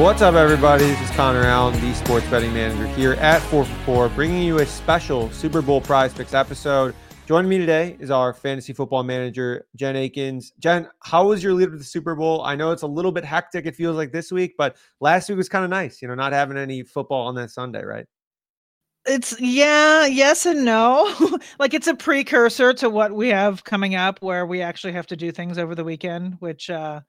What's up, everybody? This is Connor Allen, the sports betting manager here at 4 for 4, bringing you a special Super Bowl prize picks episode. Joining me today is our fantasy football manager, Jen Eakins. Jen, how was your lead to the Super Bowl? I know it's a little bit hectic, it feels like this week, but last week was kind of nice, you know, not having any football on that Sunday, right? It's yeah, yes and no. like it's a precursor to what we have coming up where we actually have to do things over the weekend, which uh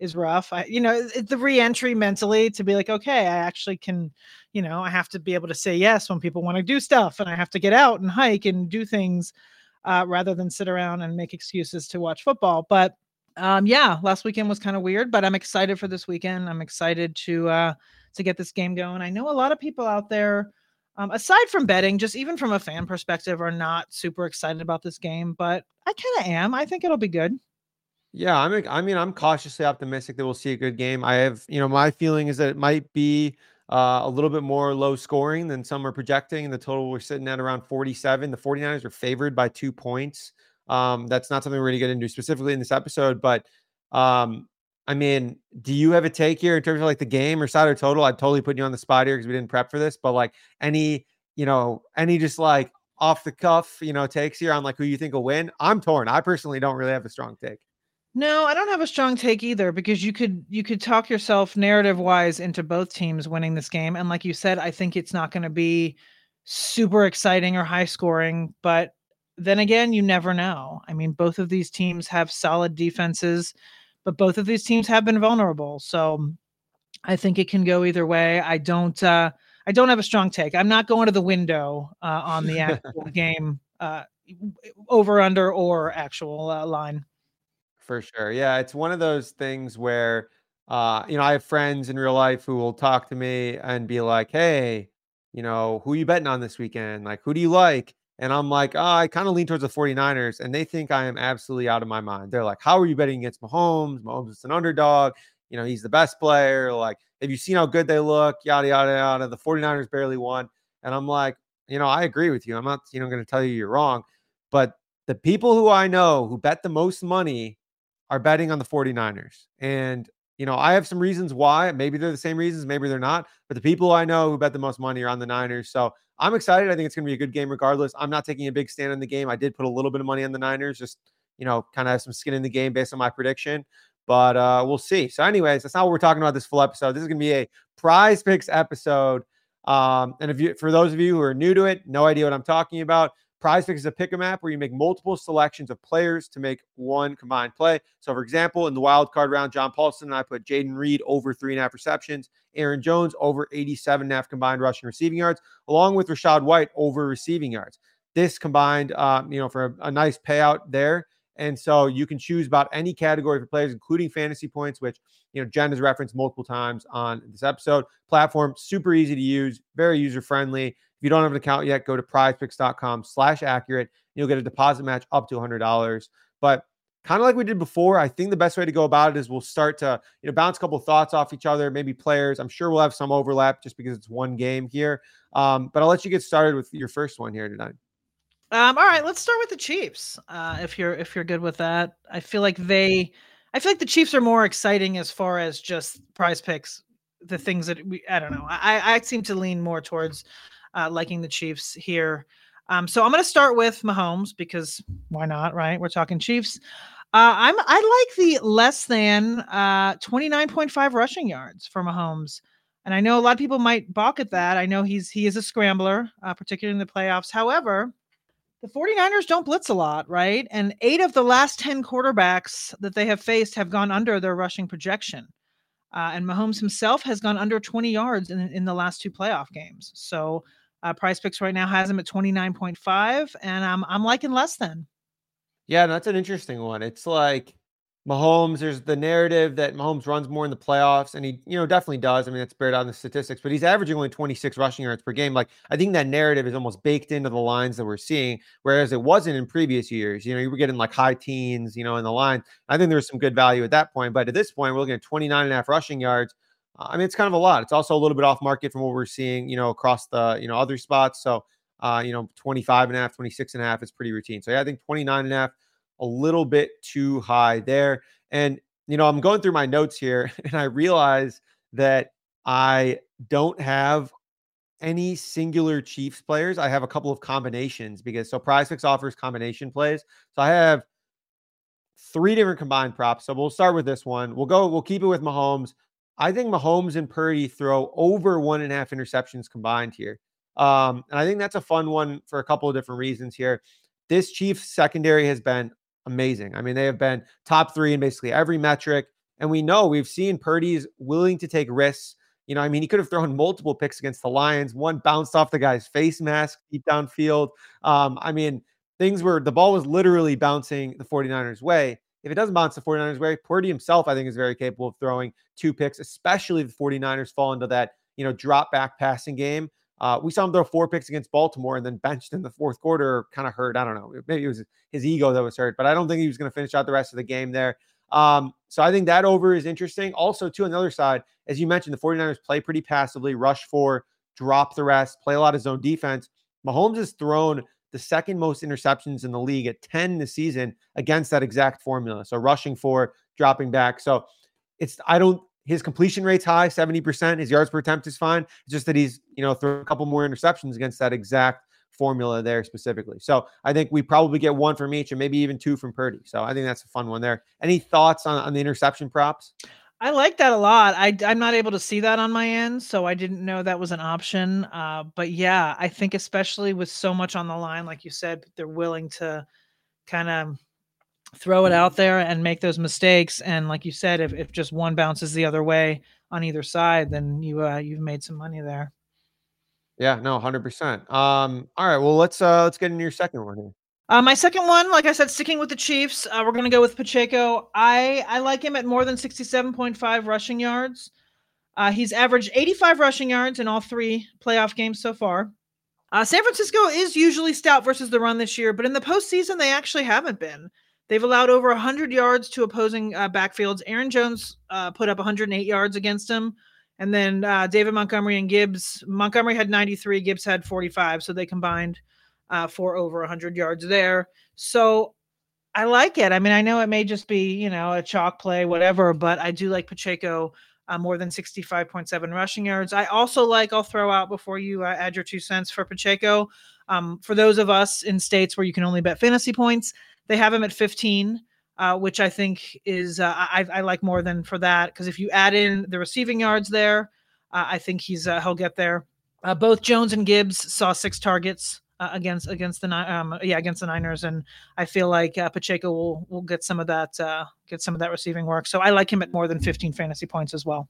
is rough. I, you know, the reentry mentally to be like, okay, I actually can, you know, I have to be able to say yes when people want to do stuff, and I have to get out and hike and do things uh, rather than sit around and make excuses to watch football. But um, yeah, last weekend was kind of weird, but I'm excited for this weekend. I'm excited to uh, to get this game going. I know a lot of people out there. Um, aside from betting, just even from a fan perspective, are not super excited about this game, but I kind of am. I think it'll be good. Yeah, I'm. I mean, I'm cautiously optimistic that we'll see a good game. I have, you know, my feeling is that it might be uh, a little bit more low scoring than some are projecting. The total we're sitting at around 47. The 49ers are favored by two points. Um, that's not something we're going to get into specifically in this episode, but um, I mean, do you have a take here in terms of like the game or side or total? I'd totally put you on the spot here because we didn't prep for this, but like any, you know, any just like off the cuff, you know, takes here on like who you think will win. I'm torn. I personally don't really have a strong take. No, I don't have a strong take either because you could you could talk yourself narrative wise into both teams winning this game and like you said I think it's not going to be super exciting or high scoring but then again you never know. I mean both of these teams have solid defenses but both of these teams have been vulnerable. So I think it can go either way. I don't uh I don't have a strong take. I'm not going to the window uh, on the actual game uh over under or actual uh, line for sure. Yeah, it's one of those things where uh, you know, I have friends in real life who will talk to me and be like, "Hey, you know, who you betting on this weekend? Like, who do you like?" And I'm like, oh, I kind of lean towards the 49ers. And they think I am absolutely out of my mind. They're like, How are you betting against Mahomes? Mahomes is an underdog. You know, he's the best player. Like, have you seen how good they look? Yada, yada, yada. The 49ers barely won. And I'm like, you know, I agree with you. I'm not, you know, going to tell you you're wrong. But the people who I know who bet the most money are betting on the 49ers. And, you know, I have some reasons why. Maybe they're the same reasons, maybe they're not. But the people I know who bet the most money are on the Niners. So I'm excited. I think it's going to be a good game regardless. I'm not taking a big stand in the game. I did put a little bit of money on the Niners, just, you know, kind of have some skin in the game based on my prediction. But uh, we'll see. So, anyways, that's not what we're talking about this full episode. This is going to be a prize picks episode. Um, and if you, for those of you who are new to it, no idea what I'm talking about, Prize Pick is a pick 'em app where you make multiple selections of players to make one combined play. So, for example, in the wild card round, John Paulsen and I put Jayden Reed over three and a half receptions, Aaron Jones over 87 and a half combined rushing receiving yards, along with Rachaad White over receiving yards. This combined, um, you know, for a, a nice payout there. And so you can choose about any category for players, including fantasy points, which you know Jen has referenced multiple times on this episode. Platform super easy to use, very user friendly. If you don't have an account yet, go to prizepicks.com slash accurate. You'll get a deposit match up to $100. But kind of like we did before, I think the best way to go about it is we'll start to, you know, bounce a couple thoughts off each other, maybe players. I'm sure we'll have some overlap just because it's one game here. Um, but I'll let you get started with your first one here tonight. Um, all right, let's start with the Chiefs. Uh, if you're if you're good with that, I feel like they, I feel like the Chiefs are more exciting as far as just prize picks. The things that we, I don't know. I I seem to lean more towards uh, liking the Chiefs here. Um, so I'm going to start with Mahomes because why not, right? We're talking Chiefs. Uh, I'm I like the less than uh, 29.5 rushing yards for Mahomes, and I know a lot of people might balk at that. I know he's he is a scrambler, uh, particularly in the playoffs. However, the 49ers don't blitz a lot, right? And eight of the last 10 quarterbacks that they have faced have gone under their rushing projection. Uh, and Mahomes himself has gone under 20 yards in, in the last two playoff games. So uh, Prize Picks right now has him at 29.5, and I'm I'm liking less than. Yeah, that's an interesting one. It's like Mahomes, there's the narrative that Mahomes runs more in the playoffs, and he, you know, definitely does. I mean, it's bared out in the statistics, but he's averaging only 26 rushing yards per game. Like, I think that narrative is almost baked into the lines that we're seeing, whereas it wasn't in previous years. You know, you were getting like high teens, you know, in the line. I think there's some good value at that point, but at this point, we're looking at 29 and a half rushing yards. I mean, it's kind of a lot. It's also a little bit off market from what we're seeing, you know, across the, you know, other spots. So, uh, you know, 25 and a half, 26 and a half is pretty routine. So, yeah, I think 29 and a half, a little bit too high there. And, you know, I'm going through my notes here and I realize that I don't have any singular Chiefs players. I have a couple of combinations because so Prize Picks offers combination plays. So I have three different combined props. So we'll start with this one. We'll go, we'll keep it with Mahomes. I think Mahomes and Purdy throw over one and a half interceptions combined here. Um, and I think that's a fun one for a couple of different reasons here. This Chiefs secondary has been amazing. I mean, they have been top three in basically every metric. And we know we've seen Purdy's willing to take risks. You know, I mean, he could have thrown multiple picks against the Lions. One bounced off the guy's face mask deep downfield. Um, I mean, things were the ball was literally bouncing the 49ers way. If it doesn't bounce the 49ers way, Purdy himself, I think, is very capable of throwing two picks, especially if the 49ers fall into that, you know, drop back passing game. Uh, we saw him throw four picks against Baltimore and then benched in the fourth quarter, kind of hurt. I don't know. Maybe it was his ego that was hurt, but I don't think he was going to finish out the rest of the game there. Um, so I think that over is interesting. Also, too, on the other side, as you mentioned, the 49ers play pretty passively, rush for, drop the rest, play a lot of zone defense. Mahomes has thrown the second most interceptions in the league at 10 this season against that exact formula. So rushing for, dropping back. So it's I don't his completion rate's high, 70%. His yards per attempt is fine. It's just that he's, you know, throw a couple more interceptions against that exact formula there specifically. So I think we probably get one from each and maybe even two from Purdy. So I think that's a fun one there. Any thoughts on, on the interception props? I like that a lot. I, I'm not able to see that on my end, so I didn't know that was an option. Uh, but yeah, I think especially with so much on the line, like you said, they're willing to kind of throw it out there and make those mistakes. And like you said, if, if just one bounces the other way on either side, then you uh, you've made some money there. Yeah, no, hundred percent. Um, all right, well let's uh let's get into your second one here. Uh, my second one, like I said, sticking with the Chiefs, uh, we're gonna go with Pacheco. I I like him at more than sixty-seven point five rushing yards. Uh, he's averaged eighty-five rushing yards in all three playoff games so far. Uh, San Francisco is usually stout versus the run this year, but in the postseason they actually haven't been. They've allowed over 100 yards to opposing uh, backfields. Aaron Jones uh, put up 108 yards against him. And then uh, David Montgomery and Gibbs. Montgomery had 93, Gibbs had 45. So they combined uh, for over 100 yards there. So I like it. I mean, I know it may just be, you know, a chalk play, whatever, but I do like Pacheco uh, more than 65.7 rushing yards. I also like, I'll throw out before you uh, add your two cents for Pacheco. Um, for those of us in states where you can only bet fantasy points, they have him at 15, uh, which I think is uh, I, I, like more than for that because if you add in the receiving yards there, uh, I think he's uh, he'll get there. Uh, both Jones and Gibbs saw six targets uh, against against the um, yeah against the Niners, and I feel like Pacheco will will get some of that get some of that receiving work. So I like him at more than 15 fantasy points as well.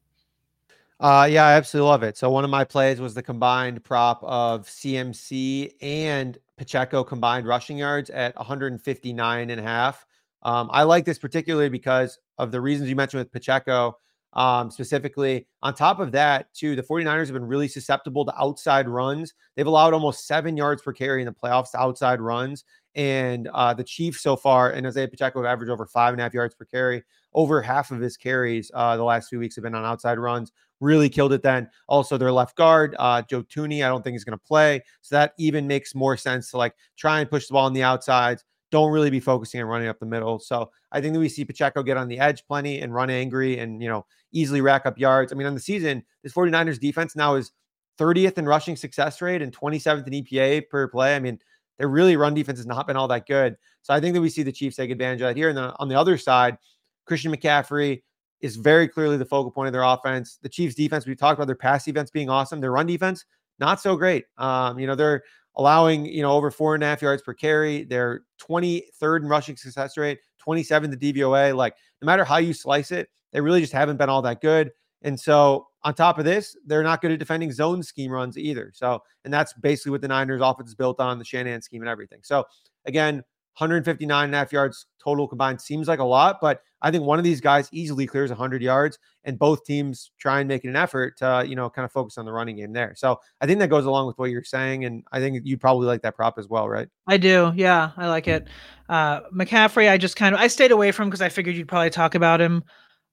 Uh, yeah, I absolutely love it. So one of my plays was the combined prop of CMC and Pacheco combined rushing yards at 159 and a half. Um, I like this particularly because of the reasons you mentioned with Pacheco um, specifically. On top of that, too, the 49ers have been really susceptible to outside runs. They've allowed almost seven yards per carry in the playoffs to outside runs. And uh, the Chiefs so far, and Isaiah Pacheco have averaged over five and a half yards per carry. Over half of his carries uh, the last few weeks have been on outside runs. Really killed it then. Also, their left guard, uh, Joe Thuney, I don't think he's going to play. So that even makes more sense to like try and push the ball on the outsides. Don't really be focusing on running up the middle. So I think that we see Pacheco get on the edge plenty and run angry and, you know, easily rack up yards. I mean, on the season, this 49ers defense now is 30th in rushing success rate and 27th in EPA per play. I mean, their really run defense has not been all that good. So I think that we see the Chiefs take advantage of that here. And then on the other side, Christian McCaffrey is very clearly the focal point of their offense. The Chiefs defense, we talked about their pass defense being awesome. Their run defense, not so great. Um, you know, they're allowing, you know, over four and a half yards per carry. They're 23rd in rushing success rate, 27th the DVOA. Like, no matter how you slice it, they really just haven't been all that good. And so on top of this, they're not good at defending zone scheme runs either. So, and that's basically what the Niners offense is built on, the Shanahan scheme and everything. So again, 159 and a half yards total combined seems like a lot, but I think one of these guys easily clears 100 yards, and both teams try and make an effort to, you know, kind of focus on the running game there. So I think that goes along with what you're saying, and I think you probably like that prop as well, right? I do. Yeah, I like it. Uh, McCaffrey, I just kind of I stayed away from because I figured you'd probably talk about him.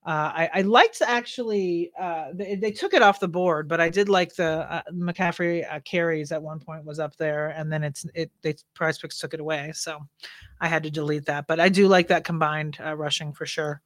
Uh, I, I liked actually uh, they, they, took it off the board, but I did like the uh, McCaffrey uh, carries at one point was up there, and then it's it they Prize Picks took it away, so I had to delete that. But I do like that combined uh, rushing for sure.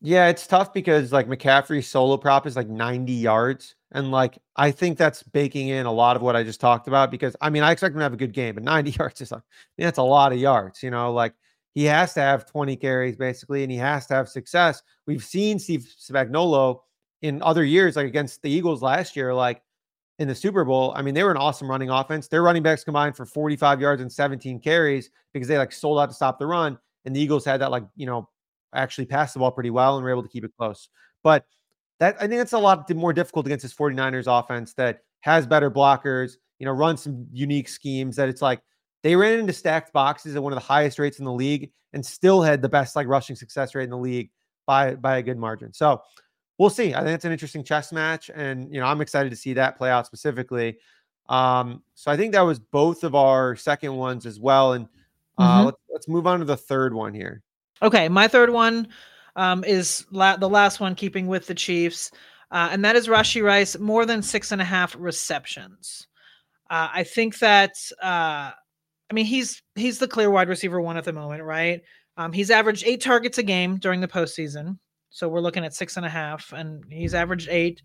Yeah, it's tough because like McCaffrey's solo prop is like 90 yards. And like I think that's baking in a lot of what I just talked about because I mean I expect him to have a good game, but 90 yards is like that's a lot of yards, you know, like he has to have 20 carries basically, and he has to have success. We've seen Steve Spagnuolo in other years, like against the Eagles last year, like in the Super Bowl. I mean, they were an awesome running offense. Their running backs combined for 45 yards and 17 carries because they like sold out to stop the run. And the Eagles had that like, you know, actually passed the ball pretty well and were able to keep it close. But that I think it's a lot more difficult against this 49ers offense that has better blockers, you know, run some unique schemes that it's like they ran into stacked boxes at one of the highest rates in the league and still had the best like rushing success rate in the league by by a good margin. So we'll see. I think it's an interesting chess match, and you know I'm excited to see that play out specifically. Um, so I think that was both of our second ones as well, and uh, mm-hmm. let's let's move on to the third one here. Okay, my third one um, is la- the last one, keeping with the Chiefs, uh, and that is Rashee Rice, more than six and a half receptions. Uh, I think that uh, I mean he's he's the clear wide receiver one at the moment, right? Um, he's averaged eight targets a game during the postseason. So we're looking at six and a half, and he's averaged eight.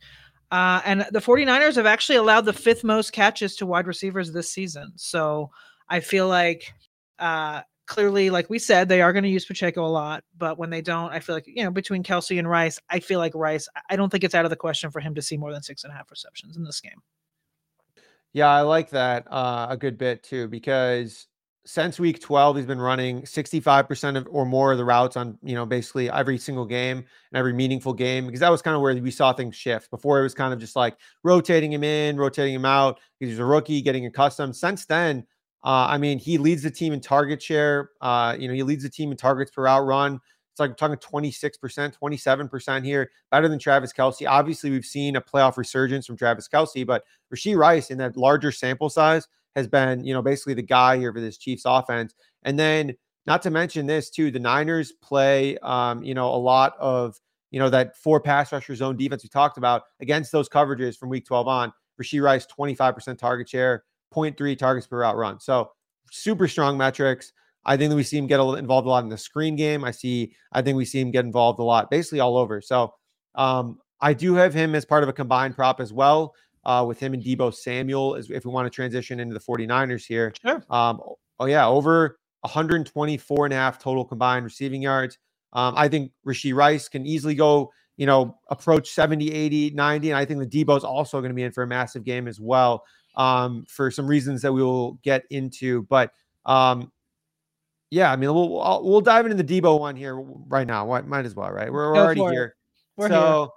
Uh, and the 49ers have actually allowed the fifth most catches to wide receivers this season. So I feel like uh, clearly, like we said, they are going to use Pacheco a lot. But when they don't, I feel like, you know, between Kelce and Rice, I feel like Rice, I don't think it's out of the question for him to see more than six and a half receptions in this game. Yeah, I like that uh, a good bit too, because since week 12 he's been running 65% of or more of the routes on you know basically every single game and every meaningful game because that was kind of where we saw things shift. Before it was kind of just like rotating him in rotating him out he's a rookie getting accustomed. Since then uh, i mean he leads the team in target share uh, you know he leads the team in targets per out run it's like I'm talking 26%, 27% here, better than Travis Kelce. Obviously, we've seen a playoff resurgence from Travis Kelce, but Rashee Rice in that larger sample size has been, you know, basically the guy here for this Chiefs offense. And then, not to mention this too, the Niners play, um, you know, a lot of, you know, that four pass rusher zone defense we talked about against those coverages from week 12 on. Rashee Rice, 25% target share, 0.3 targets per route run. So super strong metrics. I think that we see him get involved a lot in the screen game. I see, I think we see him get involved a lot, basically all over. So um, I do have him as part of a combined prop as well uh, with him and Deebo Samuel as if we want to transition into the 49ers here. Sure. Um, oh, yeah, over 124 and a half total combined receiving yards. Um, I think Rashee Rice can easily go, you know, approach 70, 80, 90. And I think the Deebo is also going to be in for a massive game as well um, for some reasons that we will get into. But um, yeah, I mean, we'll we'll dive into the Deebo one here right now. What might as well, right? We're, we're already here. We're so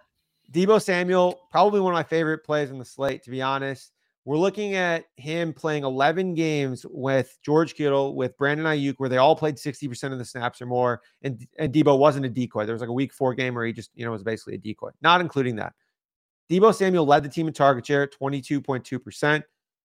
here. Deebo Samuel, probably one of my favorite plays in the slate, to be honest. We're looking at him playing 11 games with George Kittle, with Brandon Aiyuk, where they all played 60% of the snaps or more. And, and Deebo wasn't a decoy. There was like a week four game where he just, you know, was basically a decoy, not including that. Deebo Samuel led the team in target share, 22.2%.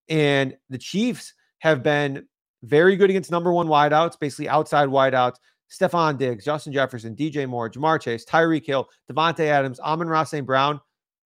And the Chiefs have been very good against number one wideouts, basically outside wideouts. Stefon Diggs, Justin Jefferson, DJ Moore, Ja'Marr Chase, Tyreek Hill, Davante Adams, Amon-Ra St. Brown.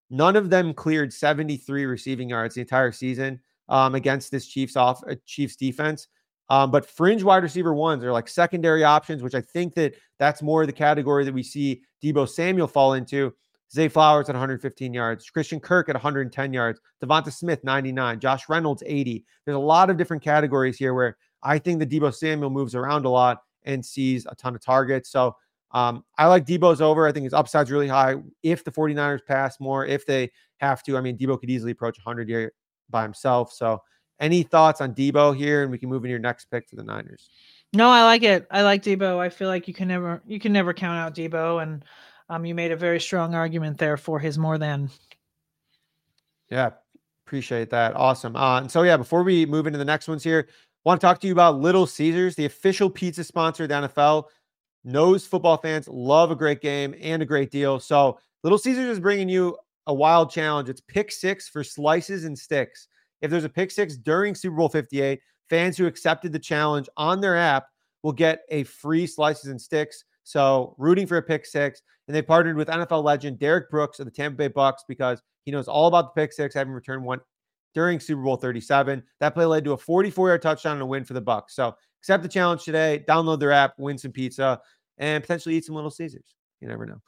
None of them cleared 73 receiving yards the entire season um, against this Chiefs off uh, Chiefs defense. Um, but fringe wide receiver ones are like secondary options, which I think that that's more the category that we see Deebo Samuel fall into. Zay Flowers at 115 yards, Christian Kirk at 110 yards, Devonta Smith 99, Josh Reynolds 80. There's a lot of different categories here where I think the Deebo Samuel moves around a lot and sees a ton of targets. So um, I like Deebo's over. I think his upside's really high. If the 49ers pass more, if they have to, I mean, Deebo could easily approach 100 year by himself. So any thoughts on Deebo here? And we can move into your next pick for the Niners. No, I like it. I like Deebo. I feel like you can never you can never count out Deebo, and um, you made a very strong argument there for his more than. Yeah, appreciate that. Awesome. Uh, and so yeah, before we move into the next ones here, Want to talk to you about Little Caesars, the official pizza sponsor of the NFL. Knows football fans love a great game and a great deal. So Little Caesars is bringing you a wild challenge. It's pick six for slices and sticks. If there's a pick six during Super Bowl 58, fans who accepted the challenge on their app will get a free slices and sticks. So rooting for a pick six. And they partnered with NFL legend Derrick Brooks of the Tampa Bay Bucks because he knows all about the pick six, having returned one during Super Bowl 37. That play led to a 44-yard touchdown and a win for the Bucks. So accept the challenge today. Download their app, win some pizza, and potentially eat some Little Caesars. You never know.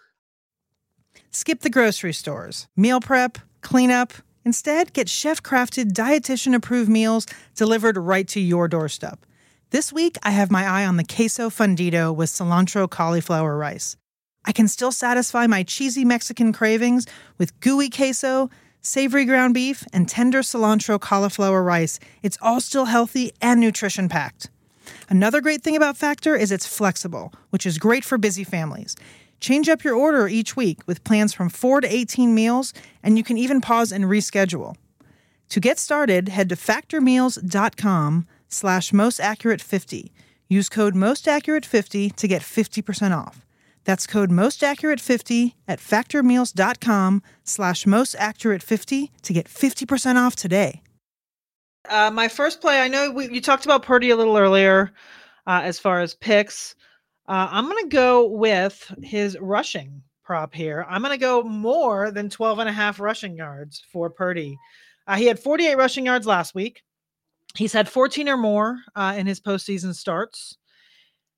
Skip the grocery stores, meal prep, cleanup. Instead, get chef crafted, dietitian approved meals delivered right to your doorstep. This week, I have my eye on the queso fundido with cilantro cauliflower rice. I can still satisfy my cheesy Mexican cravings with gooey queso, savory ground beef, and tender cilantro cauliflower rice. It's all still healthy and nutrition packed. Another great thing about Factor is it's flexible, which is great for busy families. Change up your order each week with plans from 4 to 18 meals, and you can even pause and reschedule. To get started, head to factormeals.com slash mostaccurate50. Use code mostaccurate50 to get 50% off. That's code mostaccurate50 at factormeals.com slash mostaccurate50 to get 50% off today. Uh, my first play, I know we, you talked about Purdy a little earlier uh, as far as picks. Uh, I'm going to go with his rushing prop here. I'm going to go more than 12 and a half rushing yards for Purdy. Uh, he had 48 rushing yards last week. He's had 14 or more uh, in his postseason starts.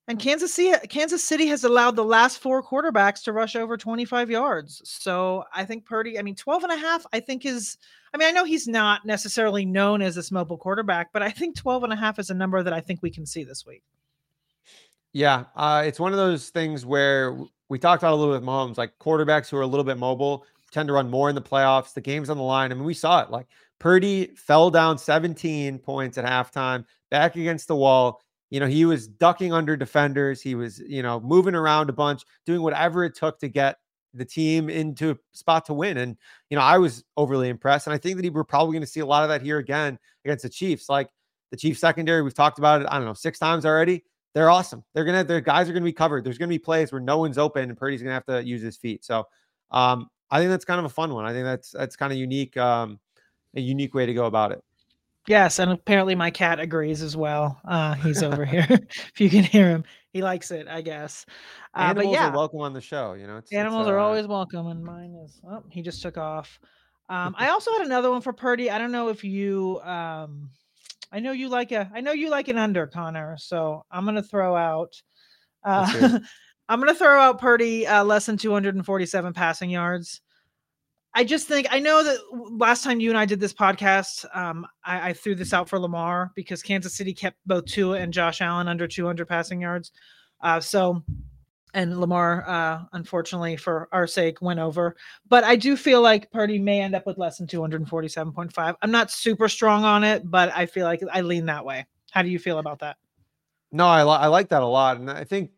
And Kansas City, Kansas City has allowed the last four quarterbacks to rush over 25 yards. So I think Purdy, I mean, 12 and a half, I think is, I mean, I know he's not necessarily known as this mobile quarterback, but I think 12 and a half is a number that I think we can see this week. Yeah, uh, it's one of those things where we talked about a little bit Mahomes, like quarterbacks who are a little bit mobile tend to run more in the playoffs. The game's on the line. I mean, we saw it. Like Purdy fell down 17 points at halftime, back against the wall. You know, he was ducking under defenders. He was, you know, moving around a bunch, doing whatever it took to get the team into a spot to win. And, you know, I was overly impressed. And I think that we're probably going to see a lot of that here again against the Chiefs. Like the Chiefs secondary, we've talked about it, I don't know, six times already they're awesome. They're gonna their guys are gonna be covered. There's gonna be plays where no one's open and Purdy's gonna have to use his feet. So um, I think that's kind of a fun one. I think that's that's kind of unique, um, a unique way to go about it. Yes, and apparently my cat agrees as well. Uh, he's over here. if you can hear him, he likes it, I guess. Uh, animals but yeah, are welcome on the show. You know, it's, animals it's, uh, are always welcome, and mine is. Oh, he just took off. Um, I also had another one for Purdy. I don't know if you um, I know you like a I know you like an under, Connor. So I'm gonna throw out uh, I'm gonna throw out Purdy uh, less than 247 passing yards. I just think I know that last time you and I did this podcast, um, I, I, threw this out for Lamar because Kansas City kept both Tua and Josh Allen under 200 passing yards. Uh, so and Lamar, uh, unfortunately for our sake, went over. But I do feel like Purdy may end up with less than 247.5. I'm not super strong on it, but I feel like I lean that way. How do you feel about that? No, I, li- I like that a lot. And I think,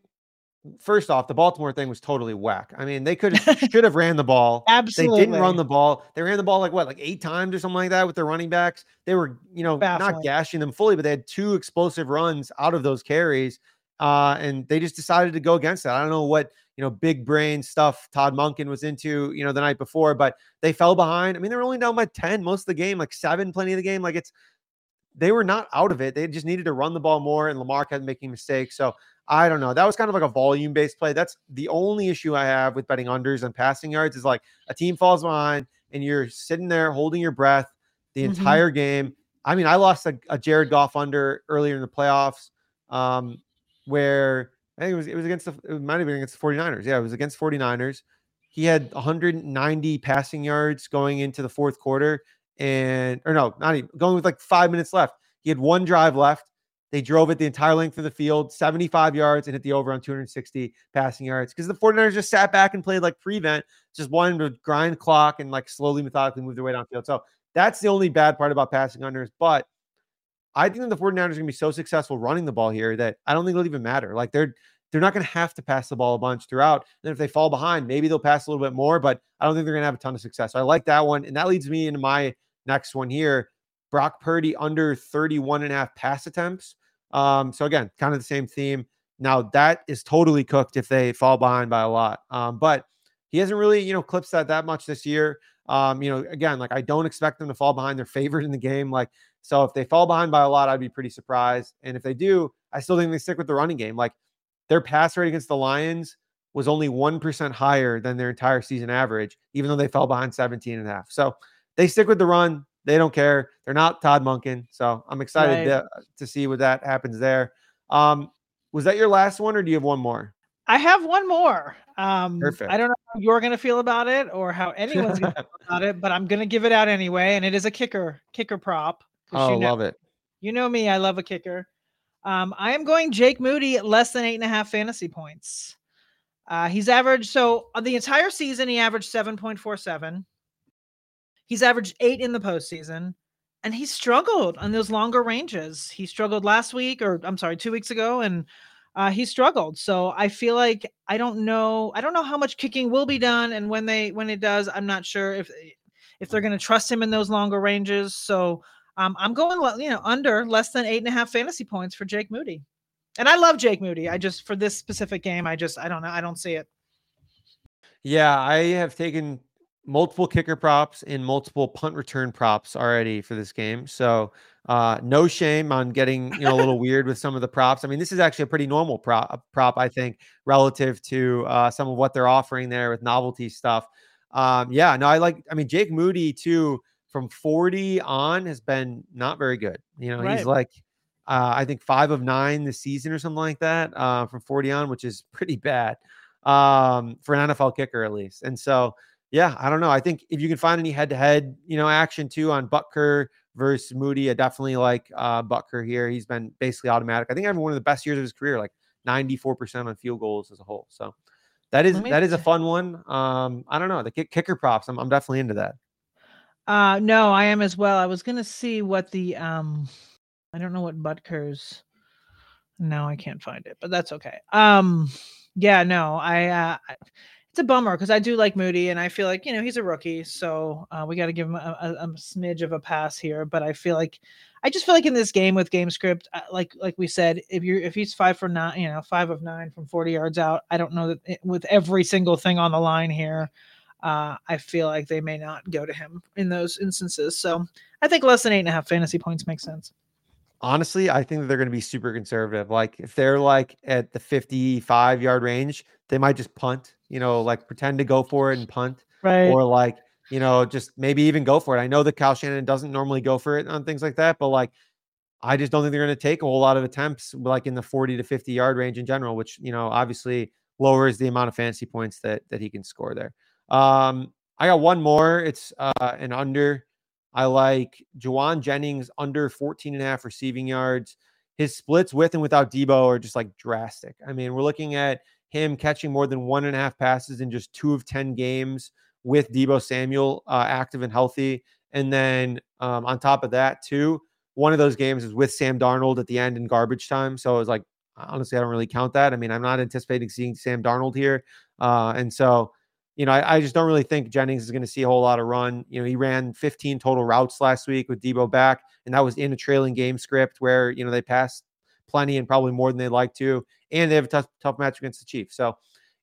first off, the Baltimore thing was totally whack. I mean, they could should have ran the ball. Absolutely. They didn't run the ball. They ran the ball like what, like eight times or something like that with their running backs. They were, you know, Baffling. not gashing them fully, but they had two explosive runs out of those carries uh, and they just decided to go against that. I don't know what you know big brain stuff Todd Monken was into you know the night before, but they fell behind. I mean, they were only down by ten most of the game, like seven, plenty of the game. Like it's they were not out of it. They just needed to run the ball more, and Lamar kept making mistakes. So I don't know. That was kind of like a volume based play. That's the only issue I have with betting unders and passing yards is like a team falls behind and you're sitting there holding your breath the mm-hmm. entire game. I mean, I lost a, a Jared Goff under earlier in the playoffs. Um, where I think it was it was against the it might have been against the 49ers. Yeah, it was against 49ers. He had 190 passing yards going into the fourth quarter, and or no, not even going with like five minutes left. He had one drive left. They drove it the entire length of the field, 75 yards, and hit the over on 260 passing yards because the 49ers just sat back and played like prevent, just wanted to grind clock and like slowly, methodically move their way downfield. So that's the only bad part about passing unders. But I think that the 49ers are going to be so successful running the ball here that I don't think it'll even matter. Like they're they're not going to have to pass the ball a bunch throughout. And if they fall behind, maybe they'll pass a little bit more, but I don't think they're going to have a ton of success. So I like that one. And that leads me into my next one here. Brock Purdy under 31 and a half pass attempts. Um, so again, kind of the same theme. Now that is totally cooked if they fall behind by a lot. Um, but he hasn't really, you know, clips that that much this year. Um, you know, again, like I don't expect them to fall behind. They're favored in the game. Like so if they fall behind by a lot, I'd be pretty surprised. And if they do, I still think they stick with the running game. Like their pass rate against the Lions was only 1% higher than their entire season average, even though they fell behind 17 and a half. So they stick with the run. They don't care. They're not Todd Monken. So I'm excited right. to, to, see what that happens there. Um, was that your last one or do you have one more? I have one more. Um, Perfect. I don't know how you're going to feel about it or how anyone's going to feel about it, but I'm going to give it out anyway. And it is a kicker, kicker prop. oh, you know, love it. You know me, I love a kicker. Um, I am going Jake Moody at less than eight and a half fantasy points. Uh, he's averaged so the entire season, he averaged 7.47. He's averaged eight in the postseason, and he struggled on those longer ranges. He struggled last week, or I'm sorry, two weeks ago, and uh, he struggled. So I feel like I don't know. I don't know how much kicking will be done, and when they when it does, I'm not sure if if they're going to trust him in those longer ranges. So um, I'm going, you know, under less than eight and a half fantasy points for Jake Moody. And I love Jake Moody. I just for this specific game, I just I don't know. I don't see it. Yeah, I have taken multiple kicker props and multiple punt return props already for this game. So uh, no shame on getting you know a little weird with some of the props. I mean, this is actually a pretty normal prop, prop I think, relative to uh, some of what they're offering there with novelty stuff. Um, yeah, no, I like. I mean, Jake Moody too from 40 on has been not very good. You know, Right. he's like uh, I think five of nine this season or something like that uh, from 40 on, which is pretty bad um, for an NFL kicker at least. And so, yeah, I don't know. I think if you can find any head to head, you know, action too on Butker versus Moody, I definitely like uh, Butker here. He's been basically automatic. I think having one of the best years of his career, like 94% on field goals as a whole. So that is me, that is a fun one. Um, I don't know the kick, kicker props. I'm, I'm definitely into that. Uh no, I am as well. I was gonna see what the um I don't know what Butker's no, I can't find it, but that's okay. Um yeah, no, I uh I- it's a bummer because I do like Moody and I feel like you know he's a rookie, so uh, we got to give him a, a, a smidge of a pass here. But I feel like I just feel like in this game with game script, uh, like like we said, if you're if he's five for nine, you know, five of nine from forty yards out, I don't know that it, with every single thing on the line here, uh, I feel like they may not go to him in those instances. So I think less than eight and a half fantasy points makes sense. Honestly, I think that they're going to be super conservative. Like if they're like at the 55 yard range, they might just punt, you know, like pretend to go for it and punt. Right. or like you know just maybe even go for it. I know that Kyle Shanahan doesn't normally go for it on things like that, but like I just don't think they're going to take a whole lot of attempts like in the 40 to 50 yard range in general, which you know obviously lowers the amount of fantasy points that that he can score there. Um, I got one more. It's uh, an under. I like Jauan Jennings under 14 and a half receiving yards. His splits with and without Deebo are just like drastic. I mean, we're looking at him catching more than one and a half passes in just two of 10 games with Deebo Samuel uh, active and healthy. And then um, on top of that, too, one of those games is with Sam Darnold at the end in garbage time. So it was like, honestly, I don't really count that. I mean, I'm not anticipating seeing Sam Darnold here. Uh, and so, you know, I, I just don't really think Jennings is going to see a whole lot of run. You know, he ran 15 total routes last week with Deebo back, and that was in a trailing game script where, you know, they passed plenty and probably more than they'd like to. And they have a tough, tough match against the Chiefs. So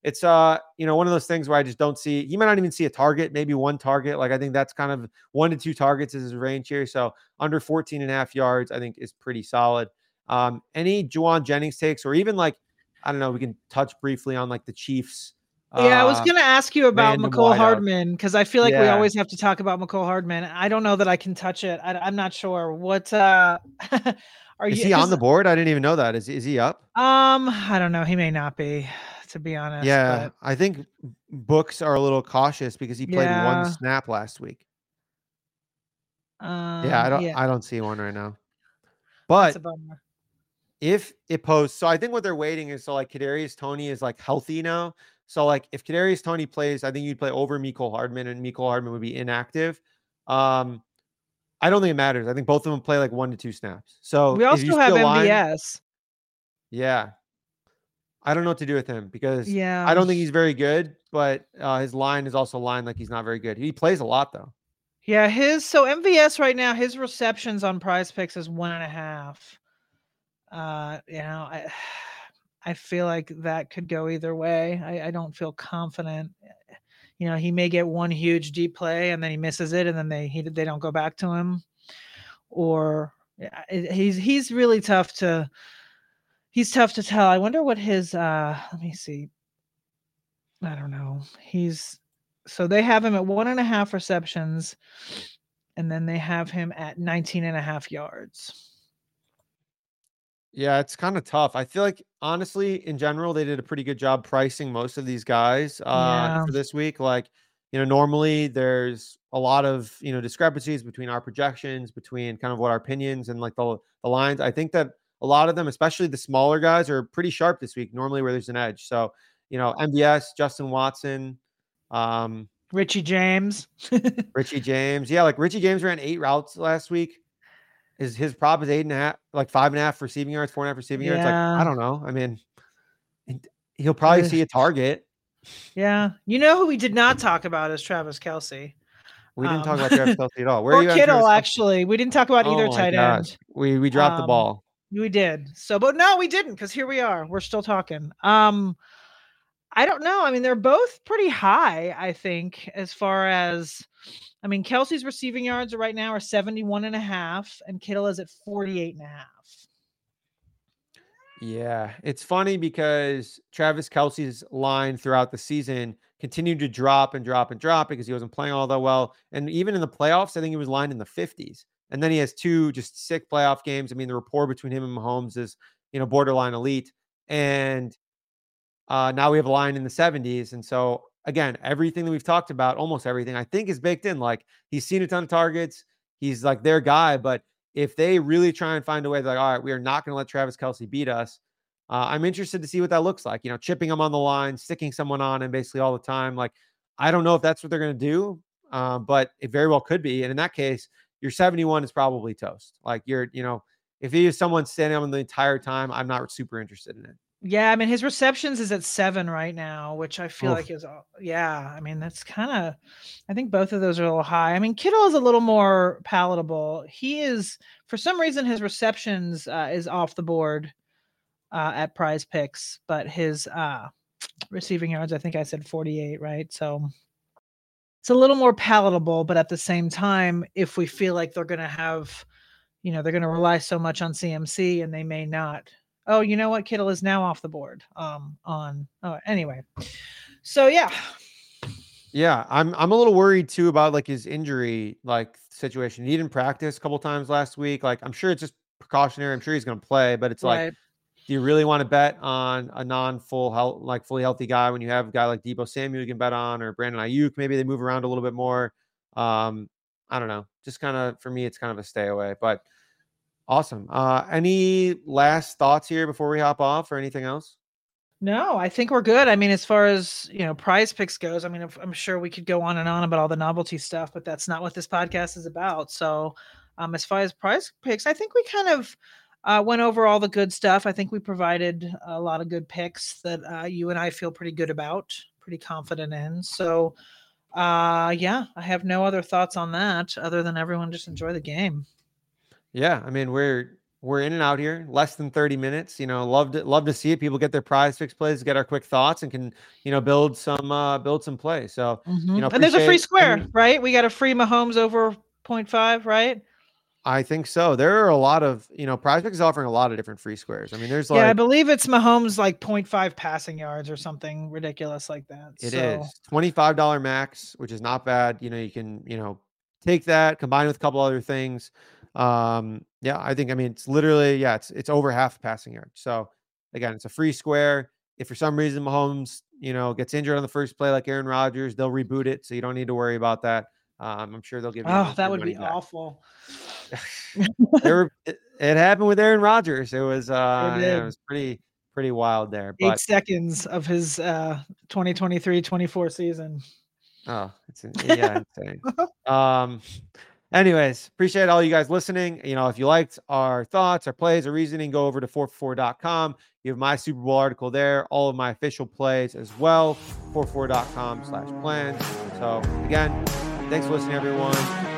it's uh, you know, one of those things where I just don't see he might not even see a target, maybe one target. Like I think that's kind of one to two targets is his range here. So under 14 and a half yards, I think is pretty solid. Um, any Jauan Jennings takes, or even like, I don't know, we can touch briefly on like the Chiefs. Yeah, I was uh, going to ask you about Mecole. Hardman because I feel like we always have to talk about Mecole Hardman. I don't know that I can touch it. I, am not sure what. uh Are Is you? he on the board? I didn't even know that. Is is he up? Um, I don't know. He may not be, to be honest. Yeah, but- I think books are a little cautious because he played Yeah. one snap last week. Um, Yeah, I don't Yeah, I don't see one right now. But if it posts, so I think what they're waiting is so like Kadarius Toney is like healthy now. So like if Kadarius Toney plays, I think you'd play over Mecole Hardman, and Mecole Hardman would be inactive. Um, I don't think it matters. I think both of them play like one to two snaps. So We also have still line- MVS. yeah, I don't know what to do with him because Yeah, I don't think he's very good, but uh, his line is also lined like he's not very good. He plays a lot though. Yeah, his so MVS right now, his receptions on Prize Picks is one and a half. Uh, you know, I I feel like that could go either way. I, I don't feel confident. Eh, you know, he may get one huge deep play and then he misses it, and then they he they don't go back to him, or yeah, eh, he's he's really tough to he's tough to tell. I wonder what his uh let me see. I don't know. He's so they have him at one and a half receptions, and then they have him at 19 and a half yards. Yeah, it's kind of tough. I feel like honestly, in general, they did a pretty good job pricing most of these guys uh, Yeah. for this week. Like, you know, normally there's a lot of you know discrepancies between our projections, between kind of what our opinions and like the the lines. I think that a lot of them, especially the smaller guys, are pretty sharp this week. Normally, where there's an edge. So, you know, MVS, Justin Watson, um, Richie James. Richie James. Yeah, like Richie James ran eight routes last week. His his prop is eight and a half, like five and a half receiving yards, four and a half receiving yards. Like I don't know. I mean, he'll probably see a target. yeah. You know who we did not talk about is Travis Kelce. We didn't talk Um, about Travis Kelce at all. Where are or you Kittle, actually. We didn't talk about either Oh my tight gosh. end. We we dropped the Um, ball. We did. So, but no, we didn't because here we are. We're still talking. Um, I don't know. I mean, they're both pretty high, I think, as far as I mean, Kelce's receiving yards right now are 71 and a half, and Kittle is at 48 and a half. Yeah, it's funny because Travis Kelce's line throughout the season continued to drop and drop and drop because he wasn't playing all that well. And even in the playoffs, I think he was lined in the 50s. And then he has two just sick playoff games. I mean, the rapport between him and Mahomes is, you know, borderline elite. And uh, now we have a line in the 70s. And so, again, everything that we've talked about, almost everything, I think is baked in. Like he's seen a ton of targets. He's like their guy. But if they really try and find a way, like, all right, we are not going to let Travis Kelce beat us. Uh, I'm interested to see what that looks like. You know, chipping him on the line, sticking someone on him basically all the time. Like, I don't know if that's what they're going to do, uh, but it very well could be. And in that case, your 71 is probably toast. Like, you're, you know, if he is someone standing on the entire time, I'm not super interested in it. Yeah, I mean, his receptions is at seven right now, which I feel Oof. like is, yeah, I mean, that's kind of, I think both of those are a little high. I mean, Kittle is a little more palatable. He is, for some reason, his receptions uh, is off the board uh, at prize picks, but his uh, receiving yards, I think I said 48, right? So it's a little more palatable, but at the same time, if we feel like they're going to have, you know, they're going to rely so much on CMC and they may not. Oh, you know what? Kittle is now off the board. Um, on oh, anyway. So yeah, Yeah, I'm I'm a little worried too about like his injury like situation. He didn't practice a couple times last week. Like I'm sure it's just precautionary. I'm sure he's going to play, but it's like do you really want to bet on a non-full health, like fully healthy guy when you have a guy like Deebo Samuel you can bet on, or Brandon Aiyuk? Maybe they move around a little bit more. Um, I don't know. Just kind of for me, it's kind of a stay away. But awesome. Uh, any last thoughts here before we hop off, or anything else? No, I think we're good. I mean, as far as you know, prize picks goes, I mean, I'm sure we could go on and on about all the novelty stuff, but that's not what this podcast is about. So, um, as far as prize picks, I think we kind of uh, went over all the good stuff. I think we provided a lot of good picks that uh, you and I feel pretty good about, pretty confident in. So, uh, yeah, I have no other thoughts on that other than everyone just enjoy the game. Yeah, I mean we're we're in and out here, less than 30 minutes. You know, love to love to see it. People get their prize picks plays, get our quick thoughts, and can you know build some uh build some play. So you know, and there's a free square, right? We got a free Mahomes over 0.5, right? I think so. There are a lot of you know, Prize is offering a lot of different free squares. I mean, there's like, yeah, I believe it's Mahomes like 0.5 passing yards or something ridiculous like that. it so, is twenty five dollar max, which is not bad. You know, you can you know take that combine with a couple other things. Um, yeah, I think I mean it's literally yeah, it's it's over half passing yard. So again, it's a free square. If for some reason Mahomes you know gets injured on the first play like Aaron Rodgers, they'll reboot it, so you don't need to worry about that. Um, I'm sure they'll give you. Oh, that would be back. awful. were, it, it happened with Aaron Rodgers. It was uh yeah, it was pretty pretty wild there. Eight seconds of his uh 2023-24 season. oh, it's yeah, insane. Um anyways, appreciate all you guys listening. You know, if you liked our thoughts, our plays, our reasoning, go over to 4for4.com. You have my Super Bowl article there, all of my official plays as well, 4for4.com slash plans. So again, thanks for listening, everyone.